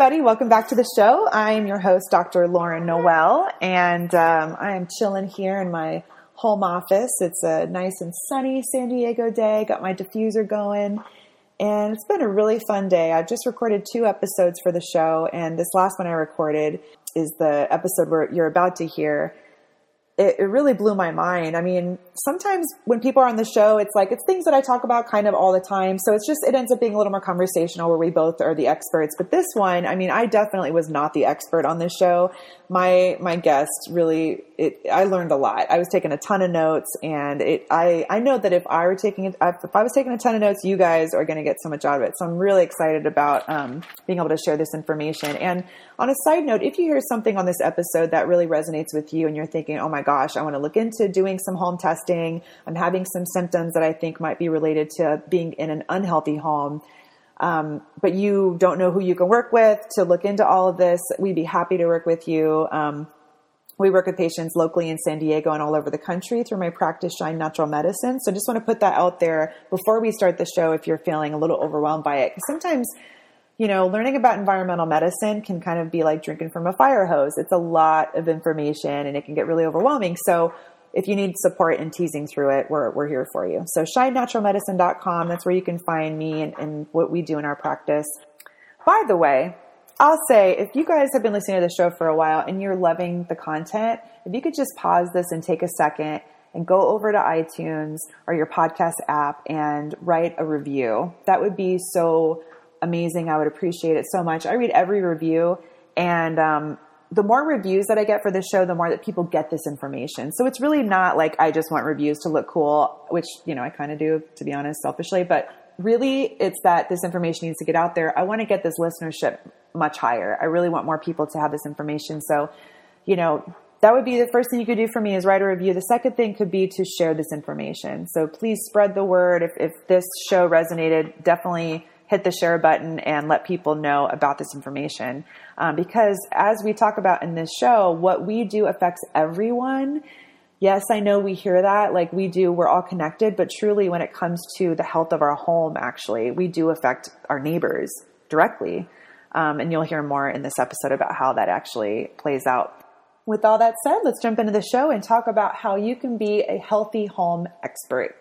Everybody. Welcome back to the show. I am your host, Dr. Lauren Noel, and um, I am chilling here in my home office. It's a nice and sunny San Diego day. Got my diffuser going, and it's been a really fun day. I've just recorded two episodes for the show, and this last one I recorded is the episode where you're about to hear it, it, really blew my mind. I mean, sometimes when people are on the show, it's like it's things that I talk about kind of all the time. So it's just it ends up being a little more conversational where we both are the experts. But this one, I mean, I definitely was not the expert on this show. My my guest really it, I learned a lot. I was taking a ton of notes, and it I I know that if I were taking if I was taking a ton of notes, you guys are going to get so much out of it. So I'm really excited about um, being able to share this information. And on a side note, if you hear something on this episode that really resonates with you and you're thinking, oh my gosh, I want to look into doing some home testing, I'm having some symptoms that I think might be related to being in an unhealthy home, um, but you don't know who you can work with to look into all of this, we'd be happy to work with you. Um, we work with patients locally in San Diego and all over the country through my practice, Shine Natural Medicine. So just want to put that out there before we start the show if you're feeling a little overwhelmed by it. Because sometimes you know, learning about environmental medicine can kind of be like drinking from a fire hose. It's a lot of information and it can get really overwhelming. So if you need support in teasing through it, we're, we're here for you. So shinenaturalmedicine.com, that's where you can find me and, and what we do in our practice. By the way, I'll say if you guys have been listening to the show for a while and you're loving the content, if you could just pause this and take a second and go over to iTunes or your podcast app and write a review, that would be so amazing. I would appreciate it so much. I read every review, and um, the more reviews that I get for this show, the more that people get this information. So it's really not like I just want reviews to look cool, which, you know, I kind of do, to be honest, selfishly, but really it's that this information needs to get out there. I want to get this listenership much higher. I really want more people to have this information. So, you know, that would be the first thing you could do for me is write a review. The second thing could be to share this information. So please spread the word. If, if this show resonated, definitely hit the share button and let people know about this information. Um, because as we talk about in this show, what we do affects everyone. Yes, I know we hear that, like we do, we're all connected, but truly, when it comes to the health of our home, actually, we do affect our neighbors directly. Um, and you'll hear more in this episode about how that actually plays out. With all that said, let's jump into the show and talk about how you can be a healthy home expert.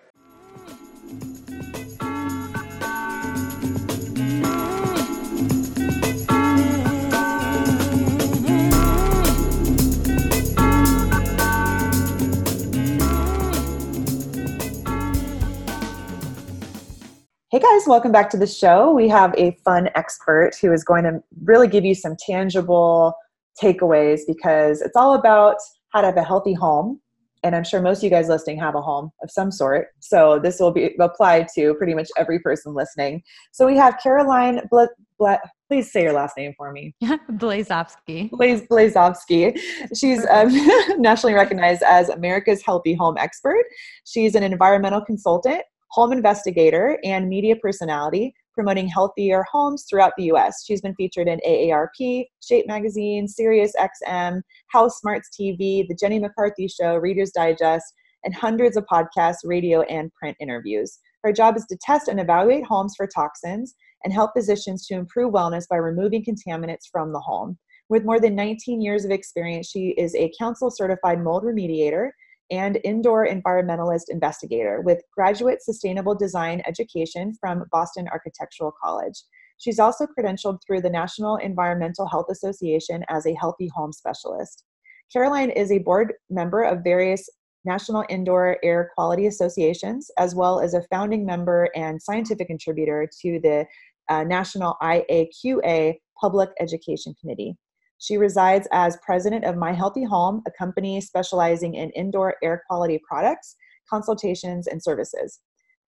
Hey guys, welcome back to the show. We have a fun expert who is going to really give you some tangible takeaways because it's all about how to have a healthy home. And I'm sure most of you guys listening have a home of some sort. So this will be applied to pretty much every person listening. So we have Caroline Bla- Bla- please say your last name for me. Blazovsky. Blaze Blazovsky. She's um, nationally recognized as America's Healthy Home Expert. She's an environmental consultant home investigator, and media personality promoting healthier homes throughout the US. She's been featured in AARP, Shape Magazine, Sirius XM, House Smarts TV, The Jenny McCarthy Show, Reader's Digest, and hundreds of podcasts, radio, and print interviews. Her job is to test and evaluate homes for toxins and help physicians to improve wellness by removing contaminants from the home. With more than 19 years of experience, she is a council certified mold remediator and indoor environmentalist investigator with graduate sustainable design education from Boston Architectural College. She's also credentialed through the National Environmental Health Association as a healthy home specialist. Caroline is a board member of various national indoor air quality associations, as well as a founding member and scientific contributor to the uh, National IAQA Public Education Committee. She resides as president of My Healthy Home, a company specializing in indoor air quality products, consultations, and services.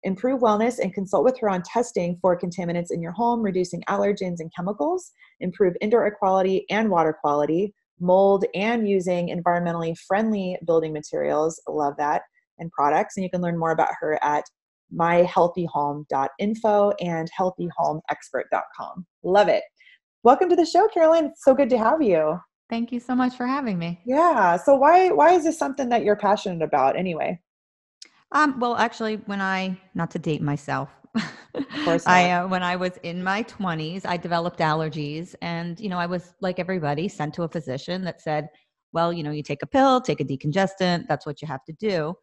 improve wellness and consult with her on testing for contaminants in your home, reducing allergens and chemicals, improve indoor air quality and water quality, mold, and using environmentally friendly building materials. Love that. And products. And you can learn more about her at myhealthyhome.info and healthyhomeexpert.com. Love it. Welcome to the show, Caroline. It's so good to have you. Thank you so much for having me. Yeah. So why why is this something that you're passionate about anyway? Um, well, actually, when I not to date myself, I uh, when I was in my 20s, I developed allergies, and you know, I was like everybody sent to a physician that said, "Well, you know, you take a pill, take a decongestant. That's what you have to do,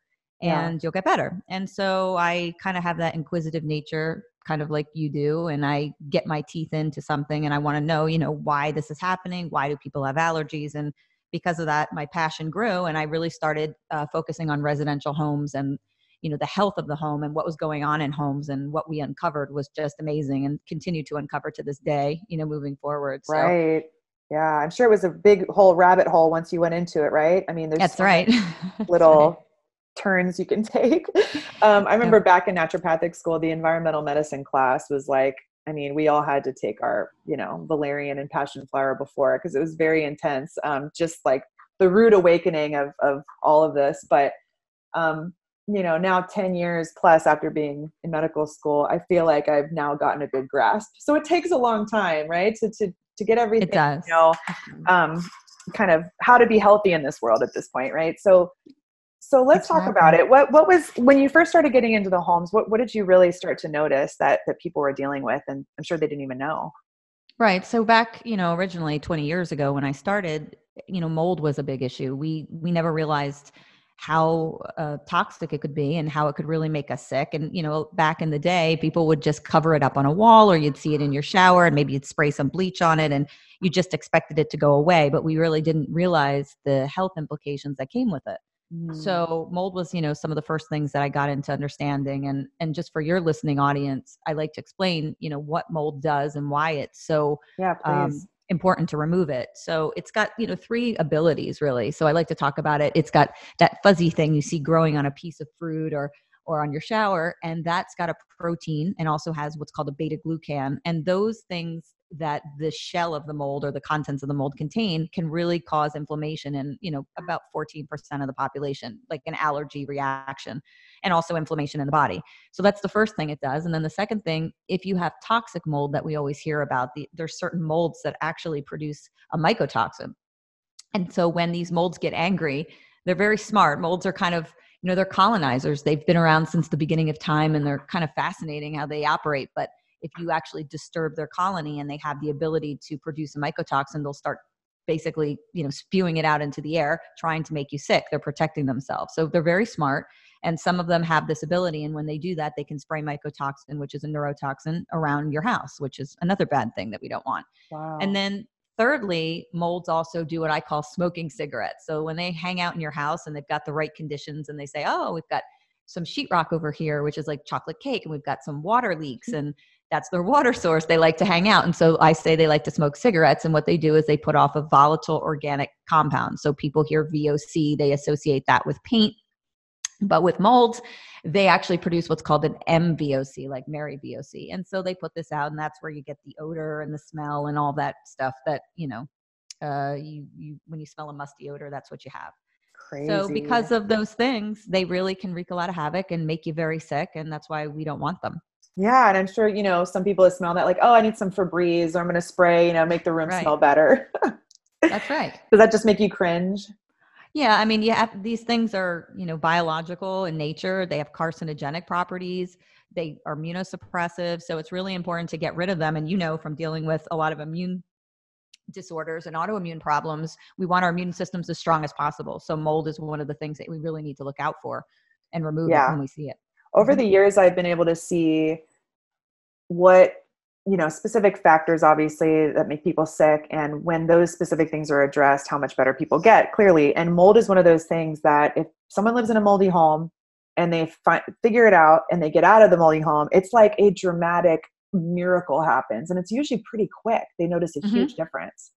and yeah. you'll get better." And so I kind of have that inquisitive nature kind of like you do and i get my teeth into something and i want to know you know why this is happening why do people have allergies and because of that my passion grew and i really started uh, focusing on residential homes and you know the health of the home and what was going on in homes and what we uncovered was just amazing and continue to uncover to this day you know moving forward so. right. Yeah i'm sure it was a big whole rabbit hole once you went into it right? I mean there's that's so right. little turns you can take. Um, I remember yeah. back in naturopathic school, the environmental medicine class was like, I mean, we all had to take our, you know, valerian and passion flower before because it was very intense. Um, just like the rude awakening of of all of this. But um, you know, now ten years plus after being in medical school, I feel like I've now gotten a good grasp. So it takes a long time, right? To to to get everything, it does. you know, um, kind of how to be healthy in this world at this point, right? So so let's talk about it. What what was when you first started getting into the homes? What what did you really start to notice that that people were dealing with, and I'm sure they didn't even know. Right. So back, you know, originally 20 years ago when I started, you know, mold was a big issue. We we never realized how uh, toxic it could be and how it could really make us sick. And you know, back in the day, people would just cover it up on a wall, or you'd see it in your shower, and maybe you'd spray some bleach on it, and you just expected it to go away. But we really didn't realize the health implications that came with it. Mm. So mold was, you know, some of the first things that I got into understanding and and just for your listening audience, I like to explain, you know, what mold does and why it's so yeah, um, important to remove it. So it's got, you know, three abilities really. So I like to talk about it. It's got that fuzzy thing you see growing on a piece of fruit or or on your shower and that's got a protein and also has what's called a beta glucan and those things that the shell of the mold or the contents of the mold contain can really cause inflammation in you know mm. about 14% of the population like an allergy reaction and also inflammation in the body. So that's the first thing it does. And then the second thing if you have toxic mold that we always hear about the, there's certain molds that actually produce a mycotoxin. And so when these molds get angry they're very smart. Molds are kind of you know they're colonizers. They've been around since the beginning of time and they're kind of fascinating how they operate. But if you actually disturb their colony and they have the ability to produce a mycotoxin they'll start basically you know spewing it out into the air trying to make you sick. They're protecting themselves. So they're very smart and some of them have this ability and when they do that they can spray mycotoxin which is a neurotoxin around your house which is another bad thing that we don't want. Wow. and then thirdly molds also do what i call smoking cigarettes. So when they hang out in your house and they've got the right conditions and they say oh we've got some sheetrock over here which is like chocolate cake and we've got some water leaks and that's their water source. They like to hang out. And so I say they like to smoke cigarettes. And what they do is they put off a volatile organic compound. So people hear VOC, they associate that with paint. But with molds, they actually produce what's called an MVOC, like Mary VOC. And so they put this out, and that's where you get the odor and the smell and all that stuff that, you know, uh, you, you when you smell a musty odor, that's what you have. Crazy. So because of those things, they really can wreak a lot of havoc and make you very sick, and that's why we don't want them. Yeah, and I'm sure you know some people smell that like, oh, I need some Febreze, or I'm going to spray, you know, make the room right. smell better. That's right. Does that just make you cringe? Yeah, I mean, yeah, these things are you know biological in nature. They have carcinogenic properties. They are immunosuppressive, so it's really important to get rid of them. And you know, from dealing with a lot of immune disorders and autoimmune problems, we want our immune systems as strong as possible. So mold is one of the things that we really need to look out for and remove yeah. it when we see it over mm-hmm. the years i've been able to see what you know specific factors obviously that make people sick and when those specific things are addressed how much better people get clearly. And mold is one of those things that if someone lives in a moldy home and they fi- figure it out and they get out of the moldy home it's like a dramatic miracle happens. And it's usually pretty quick. They notice a mm-hmm. huge difference.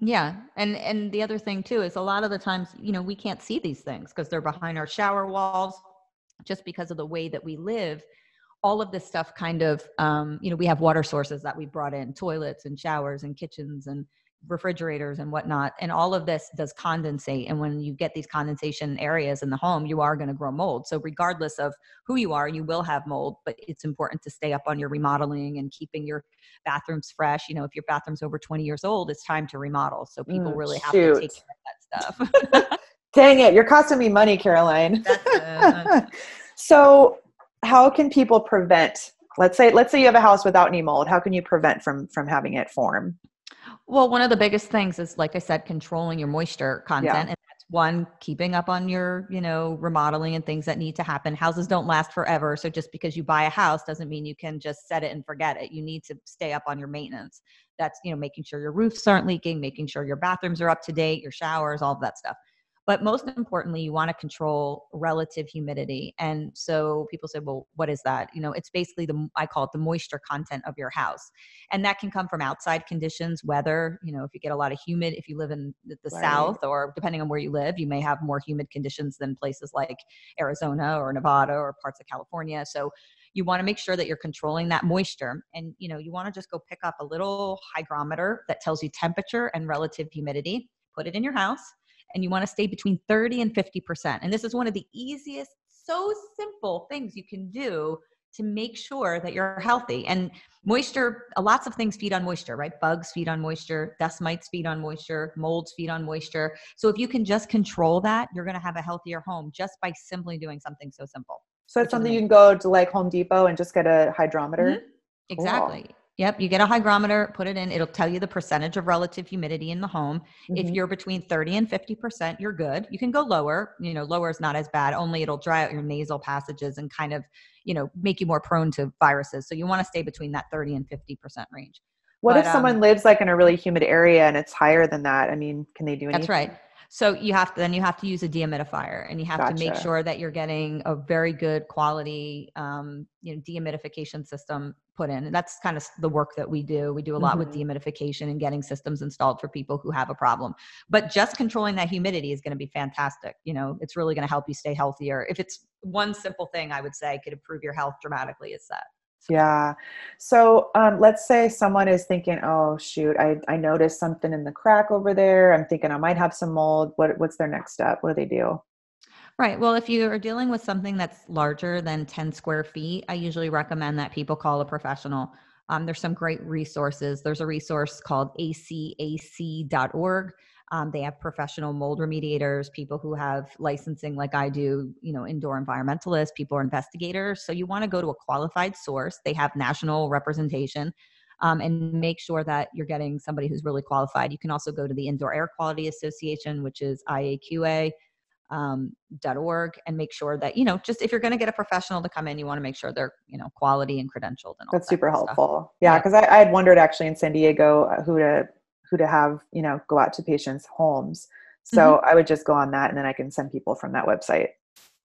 Yeah. And and the other thing too is a lot of the times you know we can't see these things because they're behind our shower walls just because of the way that we live all of this stuff kind of um, you know we have water sources that we brought in toilets and showers and kitchens and refrigerators and whatnot. And all of this does condensate. And when you get these condensation areas in the home you are going to grow mold. So regardless of who you are you will have mold but it's important to stay up on your remodeling and keeping your bathrooms fresh. You know if your bathroom's over 20 years old it's time to remodel. So people mm, really have to take care of that stuff dang it you're costing me money caroline so how can people prevent let's say let's say you have a house without any mold how can you prevent from from having it form well, one of the biggest things is, like I said, controlling your moisture content. Yeah. And that's one, keeping up on your, you know, remodeling and things that need to happen. Houses don't last forever. So just because you buy a house doesn't mean you can just set it and forget it. You need to stay up on your maintenance. That's, you know, making sure your roofs aren't leaking, making sure your bathrooms are up to date, your showers, all of that stuff. But most importantly, you want to control relative humidity. And so people say, well, what is that? You know, it's basically the, I call it the moisture content of your house. And that can come from outside conditions, weather, you know, if you get a lot of humid, if you live in the right. South or depending on where you live, you may have more humid conditions than places like Arizona or Nevada or parts of California. So you want to make sure that you're controlling that moisture and you know you want to just go pick up a little hygrometer that tells you temperature and relative humidity put it in your house and you want to stay between 30 and 50%. And this is one of the easiest, so simple things you can do to make sure that you're healthy. And moisture, lots of things feed on moisture, right? Bugs feed on moisture, dust mites feed on moisture, molds feed on moisture. So if you can just control that, you're going to have a healthier home just by simply doing something so simple. So it's something you can go to like Home Depot and just get a hydrometer. Mm-hmm. Exactly. Cool. Yep, you get a hygrometer, put it in, it'll tell you the percentage of relative humidity in the home. Mm-hmm. If you're between 30 and 50%, you're good. You can go lower, you know, lower is not as bad, only it'll dry out your nasal passages and kind of, you know, make you more prone to viruses. So you want to stay between that 30 and 50% range. What but, if someone um, lives like in a really humid area and it's higher than that? I mean, can they do anything? That's right. So you have to then you have to use a dehumidifier, and you have gotcha. to make sure that you're getting a very good quality, um, you know, dehumidification system put in. And that's kind of the work that we do. We do a lot mm-hmm. with dehumidification and getting systems installed for people who have a problem. But just controlling that humidity is going to be fantastic. You know, it's really going to help you stay healthier. If it's one simple thing, I would say could improve your health dramatically. Is that. Yeah. So um, let's say someone is thinking, oh, shoot, I, I noticed something in the crack over there. I'm thinking I might have some mold. What, what's their next step? What do they do? Right. Well, if you are dealing with something that's larger than 10 square feet, I usually recommend that people call a professional. Um, there's some great resources. There's a resource called acac.org um, they have professional mold remediators, people who have licensing like I do, you know, indoor environmentalists, people are investigators. So you want to go to a qualified source. They have national representation. Um, and make sure that you're getting somebody who's really qualified. You can also go to the Indoor Air Quality Association, which is IAQA. Um, .org and make sure that you know just if you're going to get a professional to come in you want to make sure they're you know quality and credentialed and all that's that super helpful. Yeah because I, I had wondered actually in san diego uh, who to who to have you know go out to patients homes. So mm-hmm. i would just go on that and then i can send people from that website.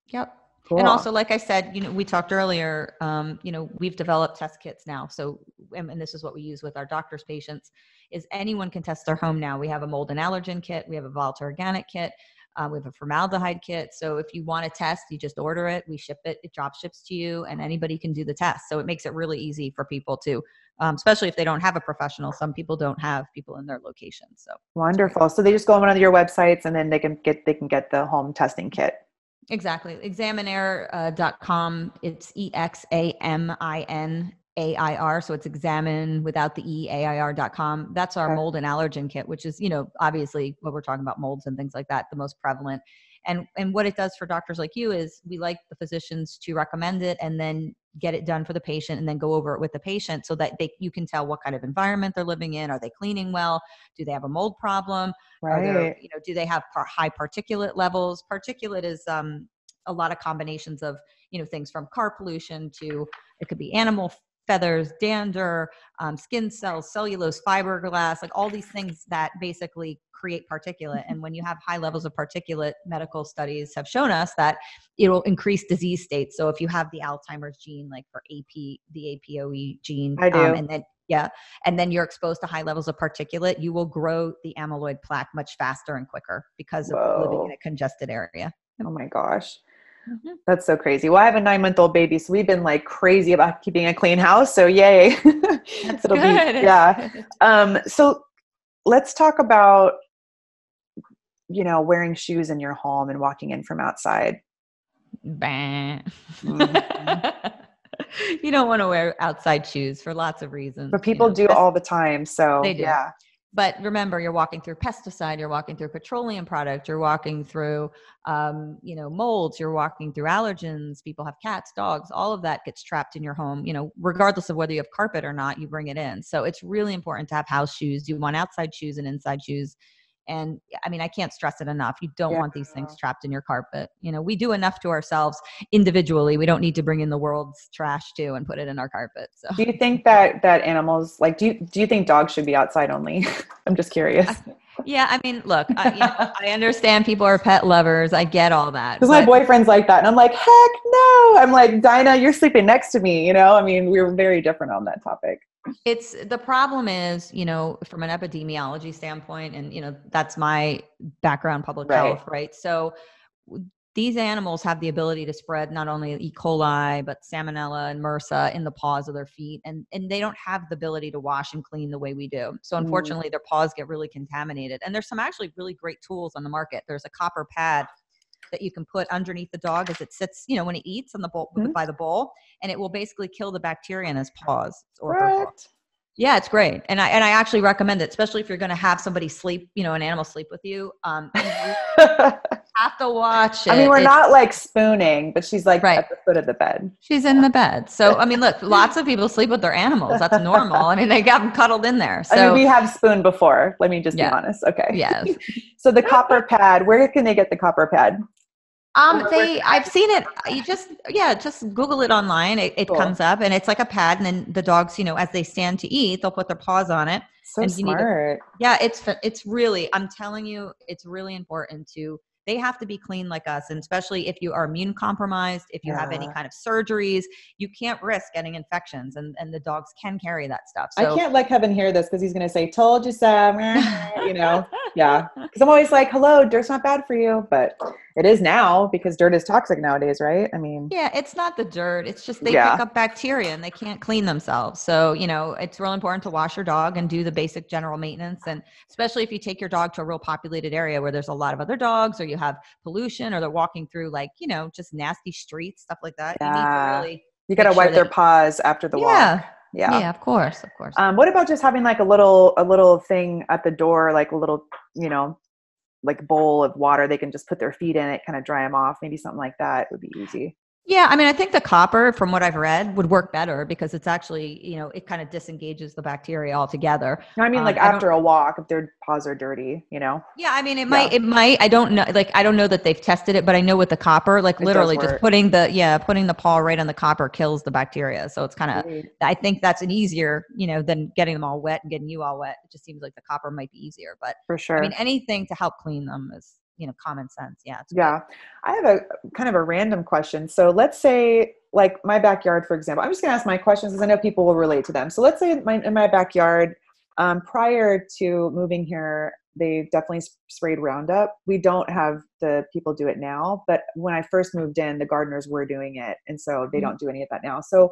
Yep. Cool. and also like i said you know we talked earlier um, you know we've developed test kits now. So and, and this is what we use with our doctors patients is anyone can test their home now. We have a mold and allergen kit. We have a volatile organic kit uh, we have a formaldehyde kit. So if you want to test, you just order it, we ship it, it drop ships to you, and anybody can do the test. So it makes it really easy for people to um, especially if they don't have a professional. Some people don't have people in their location. So wonderful. So they just go on one of your websites and then they can get they can get the home testing kit. Exactly. Examinair.com. Uh, it's E X A M I N A I R. So it's examine without the E A I R.com. That's our okay. mold and allergen kit, which is, you know, obviously what we're talking about molds and things like that, the most prevalent. And and what it does for doctors like you is we like the physicians to recommend it and then get it done for the patient and then go over it with the patient so that they you can tell what kind of environment they're living in are they cleaning well do they have a mold problem right. there you know do they have par- high particulate levels particulate is um, a lot of combinations of you know things from car pollution to it could be animal feathers, dander, um, skin cells, cellulose, fiberglass, like all these things that basically create particulate. And when you have high levels of particulate, medical studies have shown us that it will increase disease states. So if you have the Alzheimer's gene, like for AP, the APOE gene, I do. Um, and then yeah, and then you're exposed to high levels of particulate, you will grow the amyloid plaque much faster and quicker because of Whoa. living in a congested area. Oh my gosh. Mm-hmm. That's so crazy. Well, I have a nine month old baby, so we've been like crazy about keeping a clean house. So yay. That's good. Be, yeah. Um, so let's talk about, you know, wearing shoes in your home and walking in from outside. Mm-hmm. you don't want to wear outside shoes for lots of reasons. But people you know, do all the time. So they do. yeah. But remember, you're walking through pesticide, you're walking through petroleum product, you're walking through, um, you know, molds, you're walking through allergens. People have cats, dogs, all of that gets trapped in your home. You know, regardless of whether you have carpet or not, you bring it in. So it's really important to have house shoes. You want outside shoes and inside shoes and i mean i can't stress it enough you don't yeah. want these things trapped in your carpet you know we do enough to ourselves individually we don't need to bring in the world's trash too and put it in our carpet so. Do you think that that animals like do you do you think dogs should be outside only? I'm just curious. Yeah i mean look I, you know, I understand people are pet lovers i get all that because my boyfriend's like that and i'm like heck no! I'm like dinah you're sleeping next to me you know? I mean we're very different on that topic it's the problem is you know from an epidemiology standpoint and you know that's my background public right. health right so these animals have the ability to spread not only E. coli but salmonella and MRSA in the paws of their feet, and and they don't have the ability to wash and clean the way we do. So mm. unfortunately, mm. their paws get really contaminated. And there's some actually really great tools on the market. There's a copper pad that you can put underneath the dog as it sits, you know, when it eats on the bowl mm-hmm. by the bowl, and it will basically kill the bacteria in his paws or yeah, it's great, and I and I actually recommend it, especially if you're going to have somebody sleep, you know, an animal sleep with you. Um, you have to watch. It. I mean, we're it's, not like spooning, but she's like right. at the foot of the bed. She's in the bed. So I mean, look, lots of people sleep with their animals. That's normal. I mean, they got them cuddled in there. So I mean, we have spooned before. Let me just yeah. be honest. Okay. Yes. so the copper pad. Where can they get the copper pad? Um, they, I've seen it. You just, yeah, just Google it online. It, it cool. comes up, and it's like a pad, and then the dogs, you know, as they stand to eat, they'll put their paws on it. So and smart. To, yeah, it's it's really. I'm telling you, it's really important to they have to be clean like us and especially if you are immune compromised if you yeah. have any kind of surgeries you can't risk getting infections and, and the dogs can carry that stuff so i can't let kevin hear this because he's going to say told you so you know yeah because i'm always like hello dirt's not bad for you but it is now because dirt is toxic nowadays right i mean yeah it's not the dirt it's just they yeah. pick up bacteria and they can't clean themselves so you know it's real important to wash your dog and do the basic general maintenance and especially if you take your dog to a real populated area where there's a lot of other dogs or you have pollution or they're walking through like you know just nasty streets stuff like that yeah. you need to really you got to wipe sure their paws after the yeah. walk yeah yeah of course of course um, what about just having like a little a little thing at the door like a little you know like bowl of water they can just put their feet in it kind of dry them off maybe something like that would be easy yeah, I mean, I think the copper, from what I've read, would work better because it's actually, you know, it kind of disengages the bacteria altogether. No, I mean, um, like after a walk, if their paws are dirty, you know. Yeah, I mean, it might, yeah. it might. I don't know, like, I don't know that they've tested it, but I know with the copper, like, it literally just putting the, yeah, putting the paw right on the copper kills the bacteria. So it's kind of, I think that's an easier, you know, than getting them all wet and getting you all wet. It just seems like the copper might be easier, but for sure. I mean, anything to help clean them is you know common sense. Yeah yeah. I have a kind of a random question. So let's say like my backyard for example i'm just going to ask my questions because i know people will relate to them. So let's say in my, in my backyard um, prior to moving here they definitely sprayed roundup. We don't have the people do it now but when i first moved in the gardeners were doing it and so they mm-hmm. don't do any of that now. So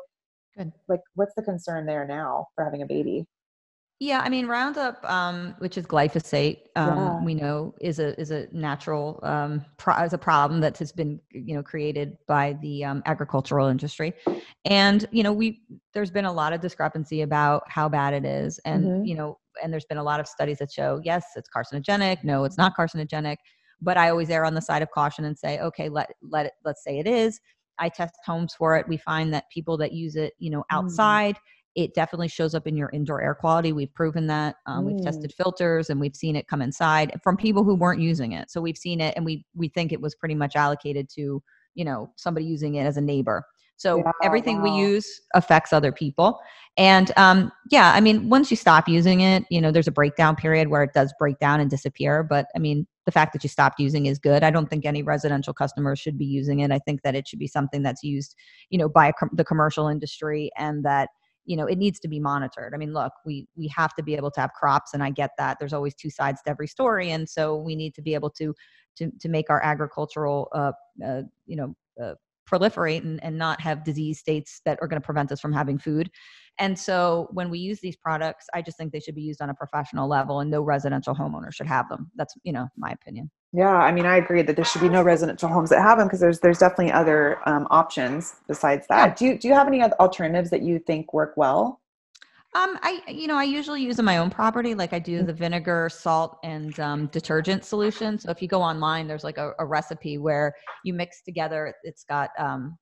Good. like what's the concern there now for having a baby yeah, I mean Roundup, um, which is glyphosate, um, yeah. we know is a is a natural um, pro- is a problem that has been you know created by the um, agricultural industry, and you know we there's been a lot of discrepancy about how bad it is, and mm-hmm. you know and there's been a lot of studies that show yes it's carcinogenic, no it's not carcinogenic, but I always err on the side of caution and say okay let let it let's say it is. I test homes for it. We find that people that use it, you know, mm. outside. Mm-hmm it definitely shows up in your indoor air quality. We've proven that. Um, mm. We've tested filters and we've seen it come inside from people who weren't using it. So we've seen it and we we think it was pretty much allocated to you know somebody using it as a neighbor. So yeah, everything wow. we use affects other people. And um, yeah, I mean, once you stop using it, you know, there's a breakdown period where it does break down and disappear. But I mean, the fact that you stopped using is good. I don't think any residential customers should be using it. I think that it should be something that's used, you know, by com- the commercial industry and that you know it needs to be monitored. I mean look we we have to be able to have crops and i get that. There's always two sides to every story and so we need to be able to to to make our agricultural uh, uh you know uh, proliferate and, and not have disease states that are going to prevent us from having food. And so when we use these products, I just think they should be used on a professional level and no residential homeowner should have them. That's, you know, my opinion. Yeah, I mean, I agree that there should be no residential homes that have them because there's there's definitely other um, options besides that. Yeah. Do you do you have any other alternatives that you think work well? Um, I you know I usually use in my own property, like I do mm. the vinegar, salt, and um, detergent solution. So if you go online, there's like a, a recipe where you mix together. It's got um,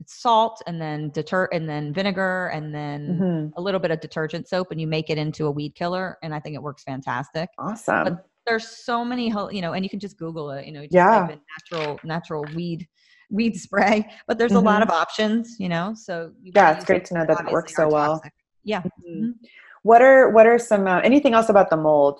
it's salt and then deter and then vinegar and then mm-hmm. a little bit of detergent soap, and you make it into a weed killer. And I think it works fantastic. Awesome. But there's so many, you know, and you can just Google it. You know, yeah. natural natural weed weed spray, but there's mm-hmm. a lot mm-hmm. of options. You know, so yeah, it's great to know that it works so well. Toxic. Yeah. Mm-hmm. mm-hmm. What are what are some uh, anything else about the mold?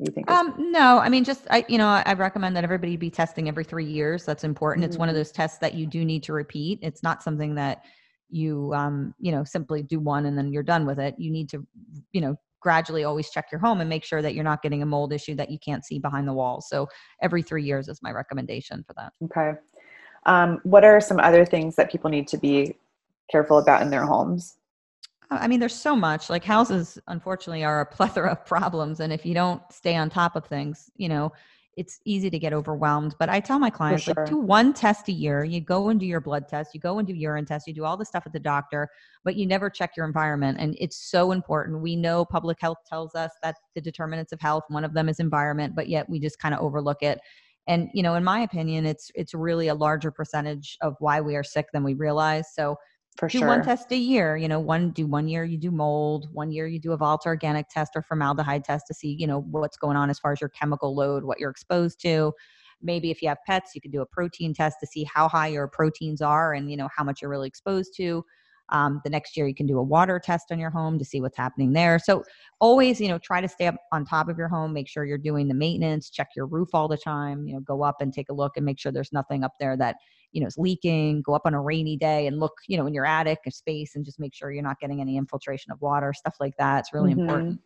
You think? Um, no, I mean, just I, you know, I, recommend that everybody be testing every three years. That's important. Mm-hmm. It's one of mm-hmm. those tests that you do need to repeat. It's not something that you, um, you know, simply do one and then you're done with it. You need to, you know, gradually always check your home and make sure that you're not getting a mold issue that you can't see behind the walls. So every three years is my recommendation for that. Okay. Um, what are some other things that people need to be careful about in their homes? I mean, there's so much. Like houses, unfortunately, are a plethora of problems, and if you don't stay on top of things, you know, it's easy to get overwhelmed. But I tell my clients, sure. like, do one test a year. You go and do your blood test, you go and do urine tests, you do all the stuff at the doctor, but you never check your environment. And it's so important. We know public health tells us that the determinants of health, one of them is environment, but yet we just kind of overlook it. And you know, in my opinion, it's it's really a larger percentage of why we are sick than we realize. So for do sure. one test a year you know one do one year you do mold one year you do a volatile organic test or formaldehyde test to see you know what's going on as far as your chemical load what you're exposed to. Maybe if you have pets you could do a protein test to see how high your proteins are and you know how much you're really exposed to. Um, the next year you can do a water test on your home to see what's happening there. So always you know try to stay up on top of your home make sure you're doing the maintenance check your roof all the time you know go up and take a look and make sure there's nothing up there that you know is leaking go up on a rainy day and look you know in your attic or space and just make sure you're not getting any infiltration of water stuff like that it's really mm-hmm. important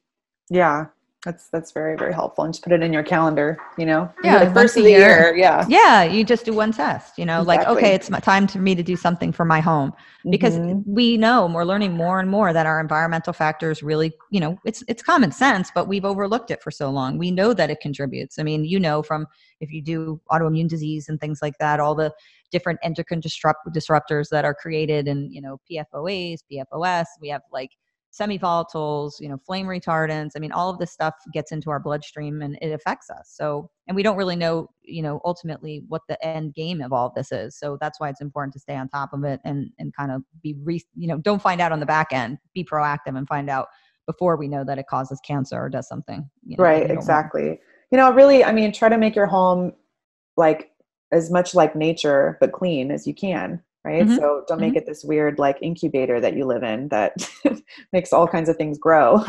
yeah that's that's very very helpful and just put it in your calendar you know yeah the first of the year. year. yeah yeah you just do one test you know exactly. like okay it's time for me to do something for my home because mm-hmm. we know we're learning more and more that our environmental factors really you know it's it's common sense but we've overlooked it for so long we know that it contributes i mean you know from if you do autoimmune disease and things like that all the different endocrine disrupt- disruptors that are created and you know pfoas pfos we have like semi-volatiles, you know, flame retardants. I mean, all of this stuff gets into our bloodstream and it affects us. So, and we don't really know, you know, ultimately what the end game of all of this is. So that's why it's important to stay on top of it and and kind of be, re, you know, don't find out on the back end. Be proactive and find out before we know that it causes cancer or does something. You know, right. Exactly. You know, really, I mean, try to make your home like as much like nature but clean as you can right? Mm-hmm. so don't make mm-hmm. it this weird like incubator that you live in that makes all kinds of things grow.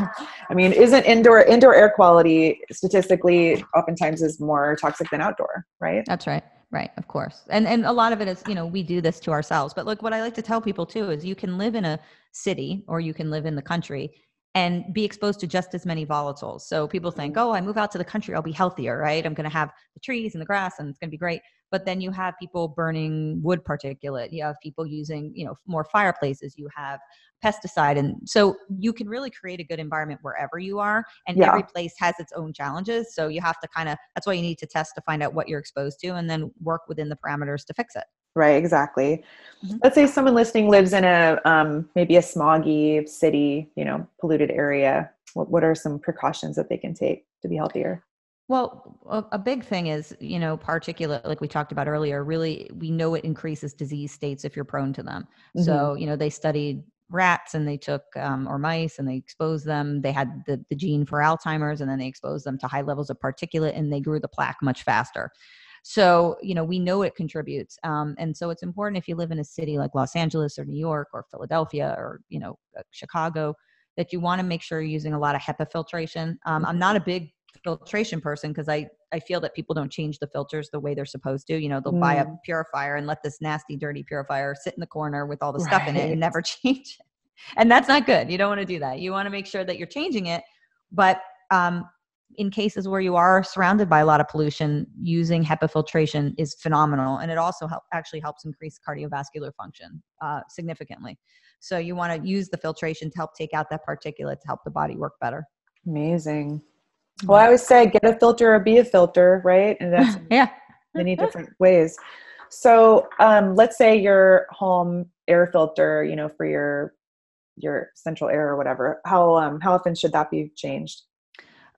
I mean isn't indoor indoor air quality statistically oftentimes is more toxic than outdoor right? That's right. Right of course. And and a lot of it is you know we do this to ourselves. But look what i like to tell people too is you can live in a city or you can live in the country and be exposed to just as many volatiles. So people think, mm-hmm. oh, I move out to the country, I'll be healthier, right? I'm going to have the trees and the grass and it's going to be great but then you have people burning wood particulate you have people using you know more fireplaces you have pesticide and so you can really create a good environment wherever you are and yeah. every place has its own challenges so you have to kind of that's why you need to test to find out what you're exposed to and then work within the parameters to fix it right exactly mm-hmm. let's say someone listening lives in a um, maybe a smoggy city you know polluted area what, what are some precautions that they can take to be healthier well, a, big thing is, you know, particulate, like we talked about earlier, really, we know it increases disease states if you're prone to them. Mm-hmm. So, you know, they studied rats and they took, um, or mice and they exposed them. They had the, the gene for Alzheimer's and then they exposed them to high levels of particulate and they grew the plaque much faster. So, you know, we know it contributes. Um, and so it's important if you live in a city like Los Angeles or New York or Philadelphia or, you know, uh, Chicago, that you want to make sure you're using a lot of HEPA filtration. Um, I'm not a big filtration person because I I feel that people don't change the filters the way they're supposed to. You know, they'll mm. buy a mm. purifier and let this nasty, dirty purifier sit in the corner with all the right. stuff in it and never change it. And that's not good. You don't want to do that. You want to make sure that you're changing it. But um, in cases where you are surrounded by a lot of pollution, using HEPA filtration is phenomenal, and it also help, actually helps increase cardiovascular function uh, significantly. So you want to use the filtration to help take out that particulate to help the body work better. Amazing. Well, I always say get a filter or be a filter, right? And that's yeah, many different ways. So um, let's say your home air filter, you know, for your your central air or whatever. How um, how often should that be changed?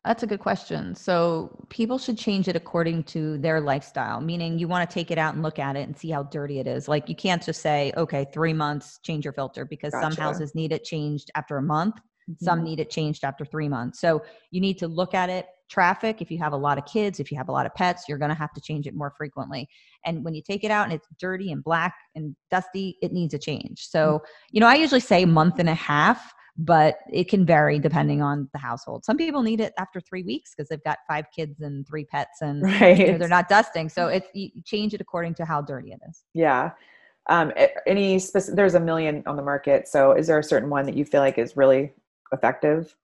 That's a good question. So people should change it according to their lifestyle, meaning you want to take it out and look at it and see how dirty it is. Like you can't just say, okay, three months, change your filter because gotcha. some houses need it changed after a month, mm-hmm. some need it changed after three months. So you need to look at it. Traffic, if you have a lot of kids, if you have a lot of pets, you're going to have to change it more frequently. And when you take it out and it's dirty and black and dusty, it needs a change. So, mm-hmm. you know, I usually say month and a half but it can vary depending on the household. Some people need it after three weeks because they've got five kids and three pets and right. you know, they're not dusting. So it's you change it according to how dirty it is. Yeah. Um, any specific, there's a million on the market. So is there a certain one that you feel like is really effective?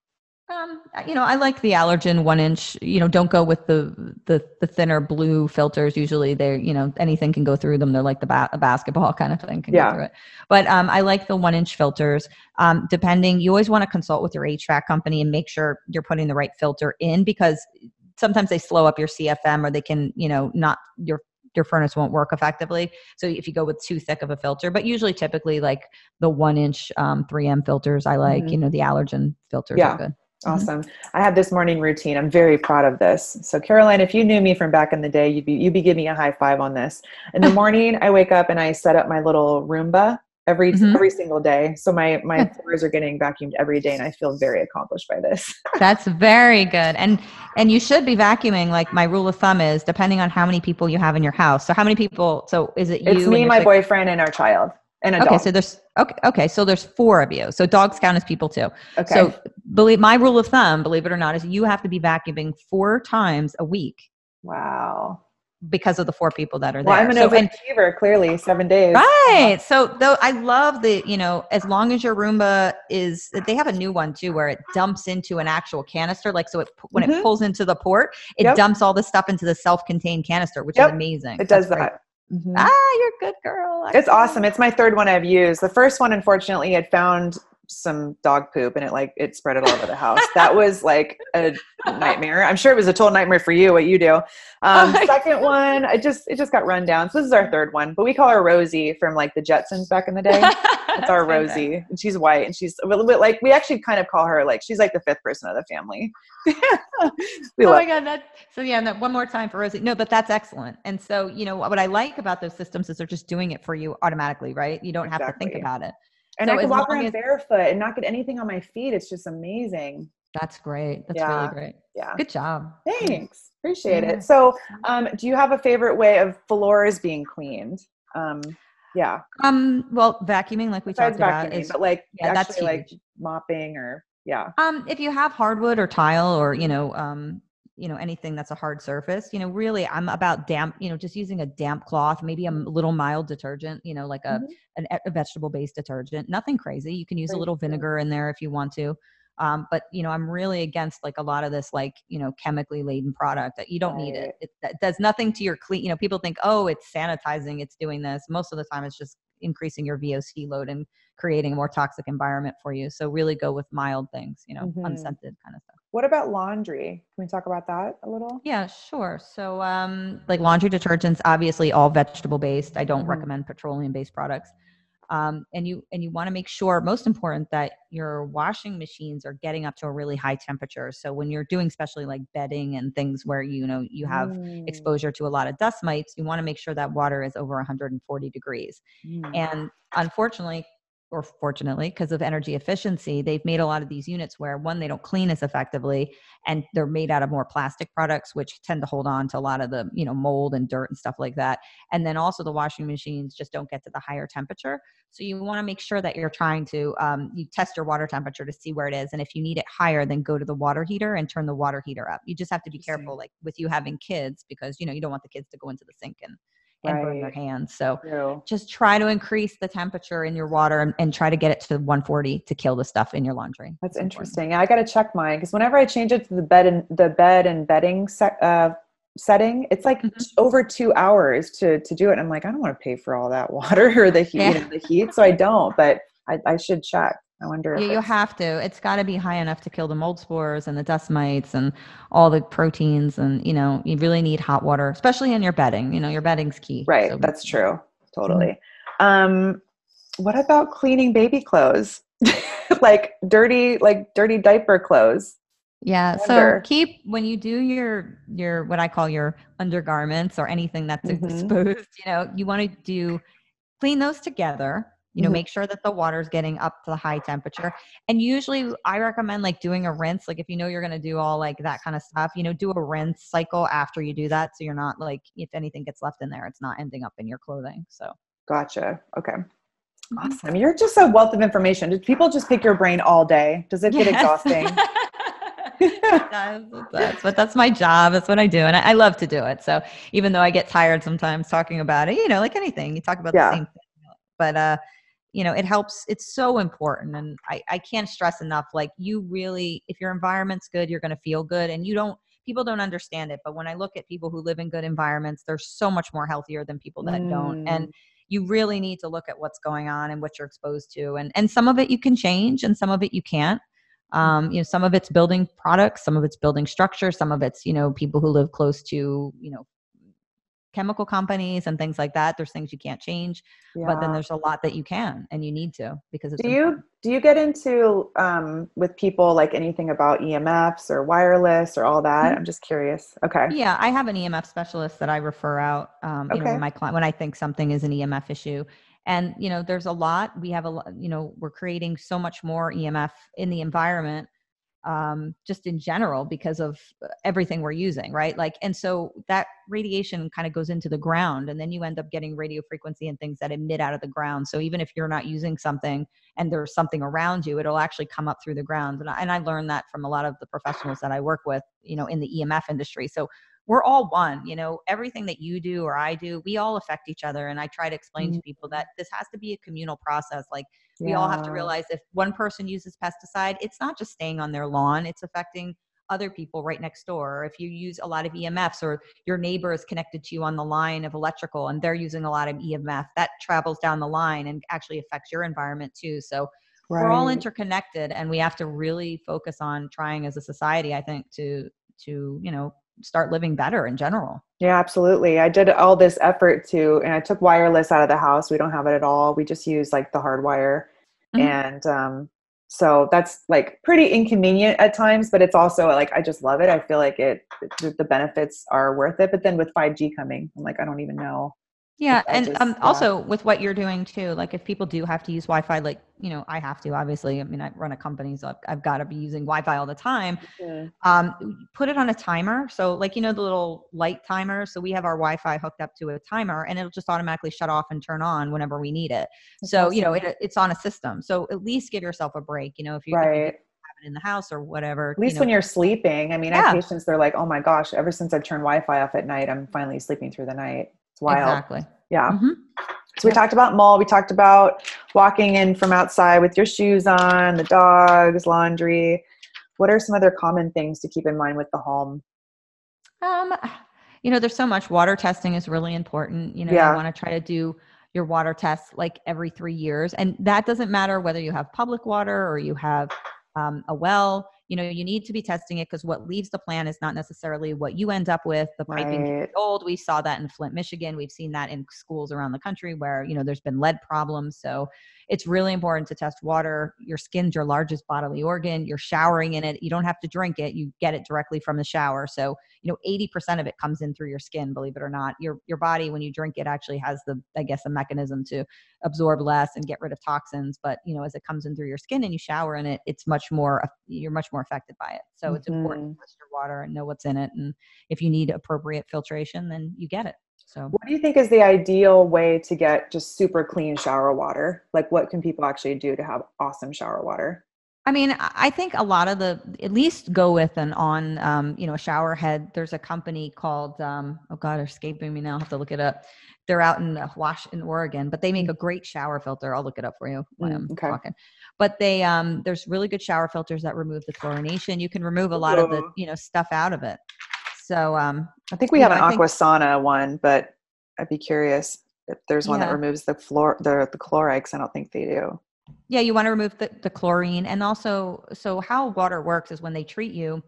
Um, you know, I like the allergen one inch. You know, don't go with the the the thinner blue filters. Usually, they're you know anything can go through them. They're like the ba- basketball kind of thing can yeah. go through it. But um, I like the one inch filters. Um, depending, you always want to consult with your HVAC company and make sure you're putting the right filter in because sometimes they slow up your CFM or they can you know not your your furnace won't work effectively. So if you go with too thick of a filter, but usually typically like the one inch um, 3M filters I like, mm-hmm. you know, the allergen filters yeah. are good. Mm-hmm. Awesome. I have this morning routine. I'm very proud of this. So Caroline, if you knew me from back in the day, you'd be you'd be giving me a high five on this. In the morning, I wake up and I set up my little Roomba every mm-hmm. every single day. So my my floors are getting vacuumed every day, and I feel very accomplished by this. That's very good. And and you should be vacuuming. Like my rule of thumb is, depending on how many people you have in your house. So how many people? So is it you? It's me, my boyfriend, and our child and a okay, dog. so there's okay, okay, so there's four of you. So dogs count as people too. Okay. So believe my rule of thumb, believe it or not, is you have to be vacuuming four times a week. Wow. Because of the four people that are well, there. I'm an so, overachiever, clearly, seven days. Right. So though I love the, you know, as long as your Roomba is they have a new one too where it dumps into an actual canister. Like so it when mm-hmm. it pulls into the port, it yep. dumps all the stuff into the self-contained canister, which yep. is amazing. It does That's that. Mm-hmm. Ah, you're a good girl. It's awesome. It's my third one I've used. The first one, unfortunately, had found some dog poop and it like it spread it all over the house. that was like a nightmare. I'm sure it was a total nightmare for you what you do. Um, oh second one, I just it just got run down. So this is our third one, but we call her Rosie from like the Jetsons back in the day. It's our Rosie, and she's white, and she's a little bit like we actually kind of call her like she's like the fifth person of the family. oh my god! That so yeah. That one more time for Rosie. No, but that's excellent. And so you know what I like about those systems is they're just doing it for you automatically, right? You don't exactly. have to think about it. And so I can walk around as, barefoot and not get anything on my feet. It's just amazing. That's great. That's yeah. really great. Yeah. Good job. Thanks. Appreciate yeah. it. So, um, do you have a favorite way of floors being cleaned? Um, yeah. Um, well, vacuuming, like we Besides talked about, is but like yeah, that's like mopping or yeah. Um, if you have hardwood or tile or you know, um, you know anything that's a hard surface you know really i'm about damp you know just using a damp cloth maybe a little mild detergent you know like a, mm-hmm. an, a vegetable based detergent nothing crazy you can use a little vinegar in there if you want to um, but you know i'm really against like a lot of this like you know chemically laden product that you don't right. need it. it that does nothing to your clean you know people think oh it's sanitizing it's doing this most of the time it's just increasing your voc load and creating a more toxic environment for you so really go with mild things you know mm-hmm. unscented kind of stuff what about laundry? Can we talk about that a little? Yeah, sure. So, um, like laundry detergents, obviously all vegetable based. I don't mm-hmm. recommend petroleum based products. Um, and you and you want to make sure, most important, that your washing machines are getting up to a really high temperature. So when you're doing, especially like bedding and things where you know you have mm. exposure to a lot of dust mites, you want to make sure that water is over 140 degrees. Mm. And unfortunately, or fortunately because of energy efficiency they've made a lot of these units where one they don't clean as effectively and they're made out of more plastic products which tend to hold on to a lot of the you know mold and dirt and stuff like that and then also the washing machines just don't get to the higher temperature. So you want to make sure that you're trying to um, you test your water temperature to see where it is and if you need it higher then go to the water heater and turn the water heater up. You just have to be careful like with you having kids because you know you don't want the kids to go into the sink and and burn their Right. hands. So True. just try to increase the temperature in your water and, and try to get it to 140 to kill the stuff in your laundry. That's It's interesting. Yeah, I got to check mine because whenever I change it to the bed and the bed and bedding set, uh, setting, it's like Mhm. over two hours to to do it. I'm like, I don't want to pay for all that water or the heat, Yeah. you know, the heat, so I don't. But I, I should check. I wonder. if Yeah, you have to. It's got to be high enough to kill the mold spores and the dust mites and all the proteins. And, you know, you really need hot water, especially in your bedding. You know, your bedding's key. Right. So- That's true. Mm-hmm. Totally. Um, what about cleaning baby clothes? like dirty, like dirty diaper clothes. Yeah. So keep when you do your your what I call your undergarments or anything that's Mhm. exposed, you know, you want to do clean those together. You know, Mhm. make sure that the water's getting up to the high temperature. And usually I recommend like doing a rinse. Like if you know you're gonna do all like that kind of stuff, you know, do a rinse cycle after you do that. So you're not like if anything gets left in there, it's not ending up in your clothing. So Gotcha. Okay. Mhm. Awesome. You're just a wealth of information. Do people just pick your brain all day? Does it get Yes. exhausting? it does, it does. But that's my job. That's what I do. And I, I love to do it. So even though I get tired sometimes talking about it, you know, like anything, you talk about Yeah. the same thing. But uh, you know, it helps. It's so important. And I, I can't stress enough, like you really, if your environment's good, you're gonna feel good. And you don't people don't understand it. But when I look at people who live in good environments, they're so much more healthier than people that don't. And Mm. you really need to look at what's going on and what you're exposed to and and some of it you can change and some of it you can't um, you know some of it's building products some of it's building structure some of it's you know people who live close to you know chemical companies and things like that there's things you can't change but then there's a lot that you can and you need to because it's do you do you get into um, with people like anything about EMFs or wireless or all that? Mhm. I'm just curious. Okay. Yeah, I have an EMF specialist that I refer out. Um, you know, Okay. when my client when I think something is an EMF issue, and you know, there's a lot. We have a lot. You know, we're creating so much more EMF in the environment, um, just in general because of uh, everything we're using, right? Like, and so that radiation kind of goes into the ground, and then you end up getting radio frequency and things that emit out of the ground. So even if you're not using something and there's something around you, it'll actually come up through the ground. And I, and I learned that from a lot of the professionals that I work with, you know, in the EMF industry. So we're all one you know everything that you do or i do we all affect each other and i try to explain to people that this has to be a communal process like we all have to realize if one person uses pesticide it's not just staying on their lawn it's affecting other people right next door. Or if you use a lot of emfs or your neighbor is connected to you on the line of electrical and they're using a lot of emf that travels down the line and actually affects your environment too. So we're all interconnected and we have to really focus on trying as a society i think to to you know start living better in general Yeah, absolutely. I did all this effort to, and I took wireless out of the house. We don't have it at all. We just use like the hard wire. Mhm. And um, so that's like pretty inconvenient at times, but it's also like, I just love it. I feel like it, the the benefits are worth it. But then with 5G coming, I'm like, I don't even know. Yeah and just- um, yeah. also with what you're doing too like if people do have to use wi-fi like you know i have to obviously. I mean i run a company so i've, I've got to be using wi-fi all the time. Um, put it on a timer. So like you know the little light timer? So we have our wi-fi hooked up to a timer and it'll just automatically shut off and turn on whenever we need it. That's so you know it, it's on a system. So at least give yourself a break you know if you, Right. in the house or whatever At least you when you're sleeping. I mean, I have patients, they're like, oh my gosh, ever since I've turned Wi Fi off at night, I'm finally sleeping through the night. It's wild. exactly Yeah. Mhm. So we talked about mold. We talked about walking in from outside with your shoes on, the dogs, laundry. What are some other common things to keep in mind with the home? Um, you know, there's so much water testing is really important. You know, Yeah. you want to try to do your water tests like every three years, and that doesn't matter whether you have public water or you have um, a well. You know, you need to be testing it because what leaves the plant is not necessarily what you end up with. The piping Right. old. We saw that in Flint, Michigan. We've seen that in schools around the country where you know there's been lead problems. So it's really important to test water. Your skin's your largest bodily organ. You're showering in it. You don't have to drink it. You get it directly from the shower. So you know 80% of it comes in through your skin believe it or not your your body when you drink it actually has the i guess a mechanism to absorb less and get rid of toxins but you know as it comes in through your skin and you shower in it it's much more uh, you're much more affected by it so it's important to test your water and know what's in it and if you need appropriate filtration then you get it so What do you think is the ideal way to get just super clean shower water? Like, what can people actually do to have awesome shower water? I mean, I think a lot of the at least go with an on, um, you know, a shower head. There's a company called um, oh god, escaping me now. I have to look it up. They're out in uh, Washington, Oregon, but they make a great shower filter. I'll look it up for you while I'm okay. talking. But they um, there's really good shower filters that remove the chlorination. You can remove a lot of the you know stuff out of it. So um, I think we have know, an I think- Aquasana one, but I'd be curious if there's one that removes the fluor the the chloride 'cause I don't think they do. Yeah, you want to remove the, the chlorine. And also, so how water works is when they treat you,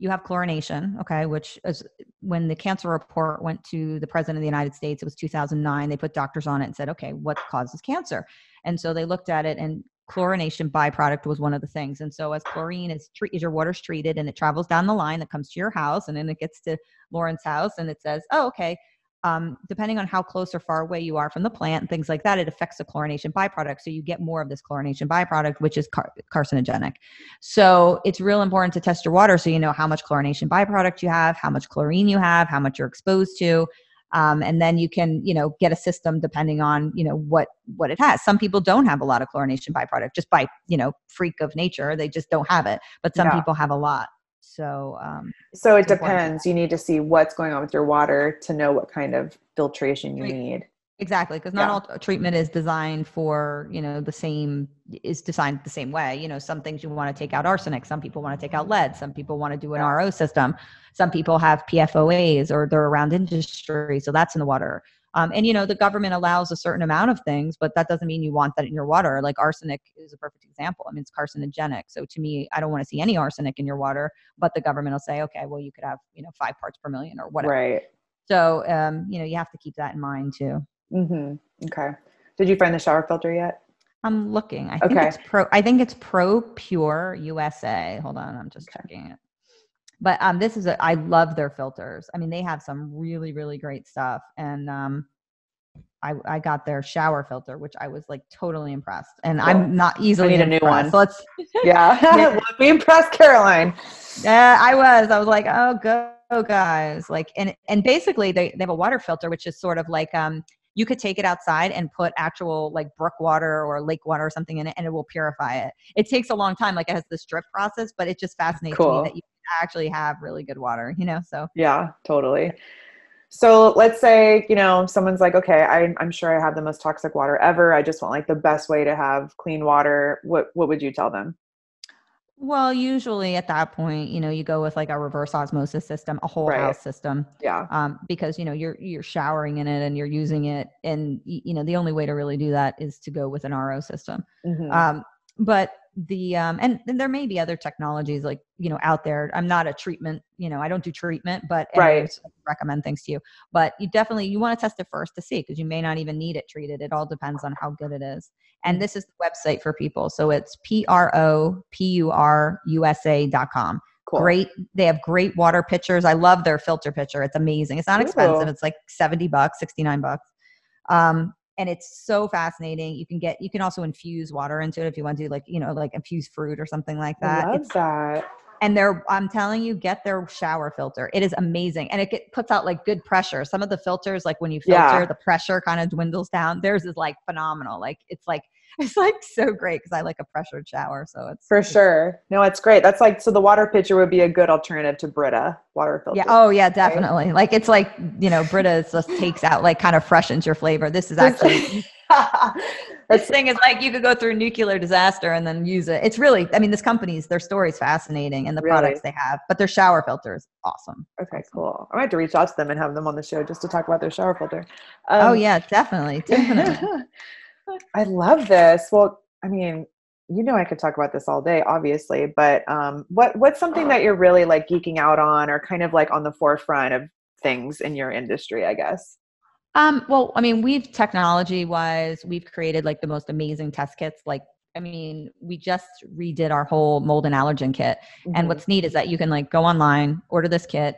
you have chlorination, okay, which is when the cancer report went to the president of the United States, it was 2009. They put doctors on it and said, okay, what causes cancer? And so they looked at it and chlorination byproduct was one of the things. And so as chlorine is treat, as your water's treated and it travels down the line that comes to your house and then it gets to Lauren's house and it says, oh, okay, um, depending on how close or far away you are from the plant and things like that, it affects the chlorination byproduct. So you get more of this chlorination byproduct, which is car- carcinogenic. So it's real important to test your water so you know how much chlorination byproduct you have, how much chlorine you have, how much you're exposed to. Um, and then you can, you know, get a system depending on, you know, what what it has. Some people don't have a lot of chlorination byproduct just by, you know, freak of nature. They just don't have it. But some Yeah. people have a lot. So um, So it depends. You need to see what's going on with your water to know what kind of filtration you need. Exactly, because not Yeah. all treatment is designed for you know the same is designed the same way. You know, some things you want to take out arsenic, some people want to take out lead, some people want to do an Yeah. RO system, some people have PFOAs or they're around industry, so that's in the water. Um, and you know, the government allows a certain amount of things, but that doesn't mean you want that in your water. Like arsenic is a perfect example. I mean, it's carcinogenic. So to me, I don't want to see any arsenic in your water, but the government will say, okay, well, you could have you know five parts per million or whatever. Right. So um, you know, you have to keep that in mind too. hmm Okay. Did you find the shower filter yet? I'm looking. I think Okay. it's pro. I think it's ProPur USA. Hold on, I'm just checking it. But um, this is a. I love their filters. I mean, they have some really, really great stuff. And um, I I got their shower filter, which I was like totally impressed. And Cool. I'm not easily need a new one. So let's. Yeah. Yeah. we impressed Caroline. Yeah, I was. I was like, oh, go guys! Like, and and basically, they they have a water filter, which is sort of like um, you could take it outside and put actual like brook water or lake water or something in it, and it will purify it. It takes a long time, like it has this drip process, but it just fascinates Cool. me that you actually have really good water. You know, so Yeah, totally. So let's say, you know, someone's like, okay, I, I'm sure I have the most toxic water ever. I just want like the best way to have clean water. What what would you tell them? Well, usually at that point, you know, you go with like a reverse osmosis system, a whole Right. house system. Yeah. um, because you know you're you're showering in it and you're using it and you know the only way to really do that is to go with an RO system Mhm. um, but the um, and, and there may be other technologies like you know out there. I'm not a treatment you know i don't do treatment but Right. recommend things to you. But you definitely you want to test it first to see because you may not even need it treated. It all depends on how good it is. And Mhm. this is the website for people. So it's p-r-o-p-u-r-u-s-a.com cool. great they have great water pitchers. I love their filter pitcher. It's amazing. It's not expensive. Ooh. it's like 70 bucks 69 bucks. Um and it's so fascinating you can get you can also infuse water into it if you want to like you know like infuse fruit or something like I that. love It's- that. and they're i'm telling you get their shower filter. It is amazing and it get, puts out like good pressure. Some of the filters like when you filter Yeah. the pressure kind of dwindles down. Theirs is like phenomenal. Like it's like it's like so great because i like a pressured shower so it's For it's- sure. No, it's great. That's like so the water pitcher would be a good alternative to Brita water filter. Yeah. Oh, yeah, definitely. Like it's like you know, Brita just takes out like kind of freshens your flavor. This is actually this thing is like you could go through nuclear disaster and then use it. It's really, I mean, this company's their story is fascinating and the Really? products they have, but their shower filter is awesome. okay, cool. I might have to reach out to them and have them on the show just to talk about their shower filter. oh Um, yeah, definitely, definitely. I love this. Well, I mean, you know, I could talk about this all day, obviously, but um, what what's something that you're really like geeking out on, or kind of like on the forefront of things in your industry? I guess. Um, well, I mean, we've technology wise, we've created like the most amazing test kits. Like, I mean, we just redid our whole mold and allergen kit. And Mhm. what's neat is that you can like go online, order this kit,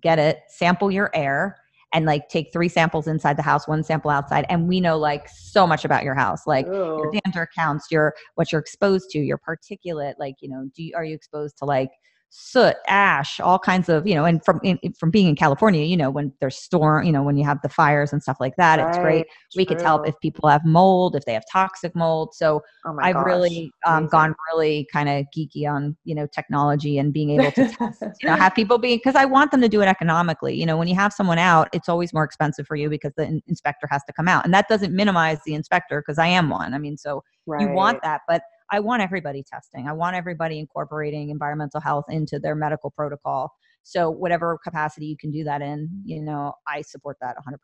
get it, sample your air, and like take three samples inside the house, one sample outside. And we know like so much about your house, like your Ooh. dander counts, your what you're exposed to, your particulate, like, you know, do you, are you exposed to like soot, ash, all kinds of, you know, and from in, from being in California, you know, when there's storm, you know, when you have the fires and stuff like that, right, it's great. True. We could tell if people have mold, if they have toxic mold. So oh I've gosh. really um, gone really kind of geeky on, you know, technology and being able to test, you know, have people be because I want them to do it economically. You know, when you have someone out, it's always more expensive for you because the in- inspector has to come out, and that doesn't minimize the inspector because I am one. I mean, so right. you want that, but I want everybody testing. I want everybody incorporating environmental health into their medical protocol. So whatever capacity you can do that in, you know, I support that 100%.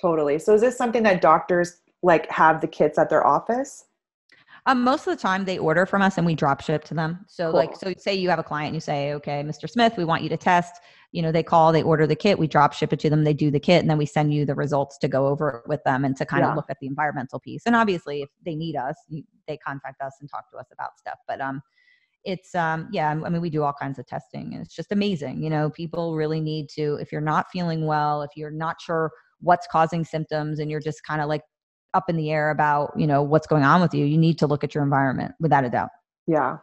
Totally. So is this something that doctors like have the kits at their office? Um, most of the time they order from us and we drop ship to them. So cool. like, so say you have a client, and you say, okay, Mr. Smith, we want you to test you know they call they order the kit we drop ship it to them they do the kit and then we send you the results to go over with them and to kind yeah. of look at the environmental piece and obviously if they need us they contact us and talk to us about stuff. But um it's um yeah i mean we do all kinds of testing and it's just amazing you know people really need to if you're not feeling well if you're not sure what's causing symptoms and you're just kind of like up in the air about you know what's going on with you you need to look at your environment without a doubt. Yeah.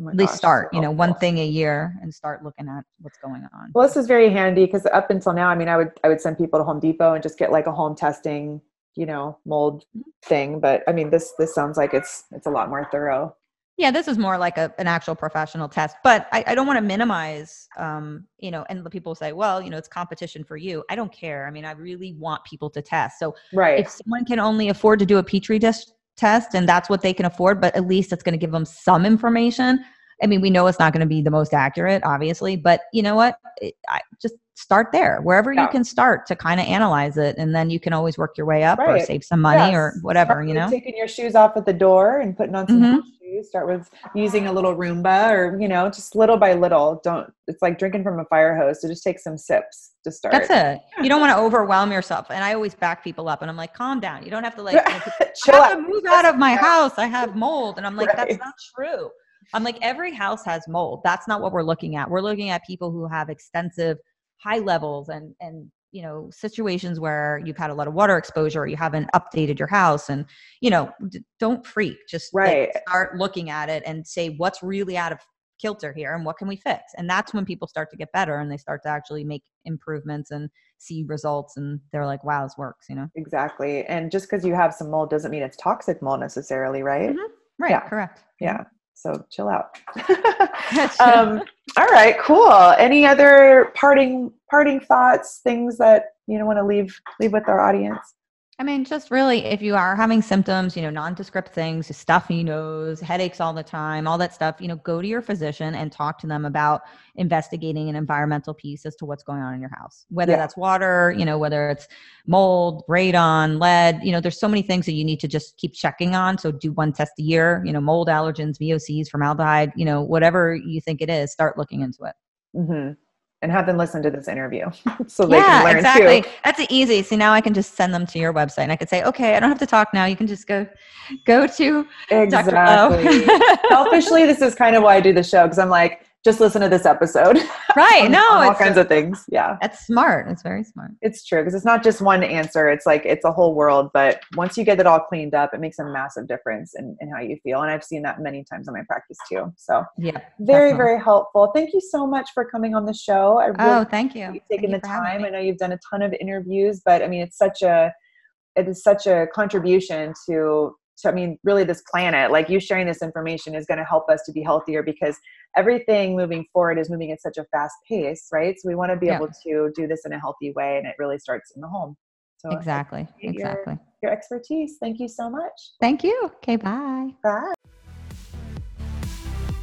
Oh at least gosh, start, so you know, one thing a year and start looking at what's going on. Well, this is very handy because up until now, I mean, I would I would send people to Home Depot and just get like a home testing, you know, mold mm-hmm. thing. But I mean, this this sounds like it's it's a lot more thorough. Yeah, this is more like a, an actual professional test, but I, I don't want to minimize, um, you know, and the people say, well, you know, it's competition for you. I don't care. I mean, I really want people to test. So right. if someone can only afford to do a Petri dish test and that's what they can afford, but at least it's going to give them some information. I mean, we know it's not going to be the most accurate, obviously, but you know what? It, I, just start there, wherever yeah. you can start to kind of analyze it, and then you can always work your way up right. or save some money yes. or whatever. Start you know, taking your shoes off at the door and putting on some mm-hmm. shoes. Start with using a little Roomba, or you know, just little by little. Don't. It's like drinking from a fire hose. So just take some sips to start. That's it. You don't want to overwhelm yourself. And I always back people up and I'm like, calm down. You don't have to like, you know, Chill out. to move out of my house. I have mold. And I'm like, right. that's not true. I'm like, every house has mold. That's not what we're looking at. We're looking at people who have extensive high levels and, and, you know, situations where you've had a lot of water exposure or you haven't updated your house and, you know, d- don't freak. Just right. Like, start looking at it and say, what's really out of kilter here and what can we fix and that's when people start to get better and they start to actually make improvements and see results and they're like wow this works you know exactly and just because you have some mold doesn't mean it's toxic mold necessarily right mm-hmm. right yeah. correct yeah so chill out. Um, all right cool. Any other parting parting thoughts things that you know want to leave leave with our audience I mean, just really, if you are having symptoms, you know, nondescript things, stuffy nose, headaches all the time, all that stuff, you know, go to your physician and talk to them about investigating an environmental piece as to what's going on in your house, whether yeah. that's water, you know, whether it's mold, radon, lead, you know, there's so many things that you need to just keep checking on. So do one test a year, you know, mold allergens, VOCs, formaldehyde, you know, whatever you think it is, start looking into it. Mm-hmm and have them listen to this interview so they yeah, can learn exactly. too. That's easy. So now I can just send them to your website and I could say, okay, I don't have to talk now. You can just go go to exactly. Selfishly, this is kind of why I do the show because I'm like, just listen to this episode. Right. on, no, on all kinds of things. Yeah. That's smart. It's very smart. It's true because it's not just one answer. It's like it's a whole world. But once you get it all cleaned up, it makes a massive difference in, in how you feel. And I've seen that many times in my practice too. So yeah, very, definitely. very helpful. Thank you so much for coming on the show. I really oh, thank you. You've taken thank the time. I know you've done a ton of interviews, but I mean, it's such a it is such a contribution to to, I mean, really this planet, like you sharing this information is going to help us to be healthier because everything moving forward is moving at such a fast pace, right? So we want to be yeah. able to do this in a healthy way and it really starts in the home. So exactly. Exactly. Your, your expertise. Thank you so much. Thank you. Okay. Bye. Bye.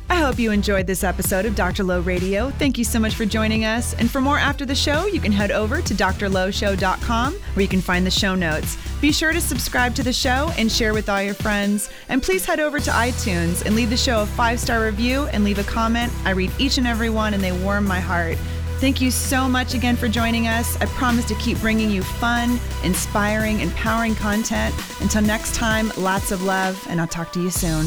I hope you enjoyed this episode of Dr. Low Radio. Thank you so much for joining us. And for more after the show, you can head over to drlowshow.com where you can find the show notes. Be sure to subscribe to the show and share with all your friends. And please head over to iTunes and leave the show a five star review and leave a comment. I read each and every one and they warm my heart. Thank you so much again for joining us. I promise to keep bringing you fun, inspiring, empowering content. Until next time, lots of love, and I'll talk to you soon.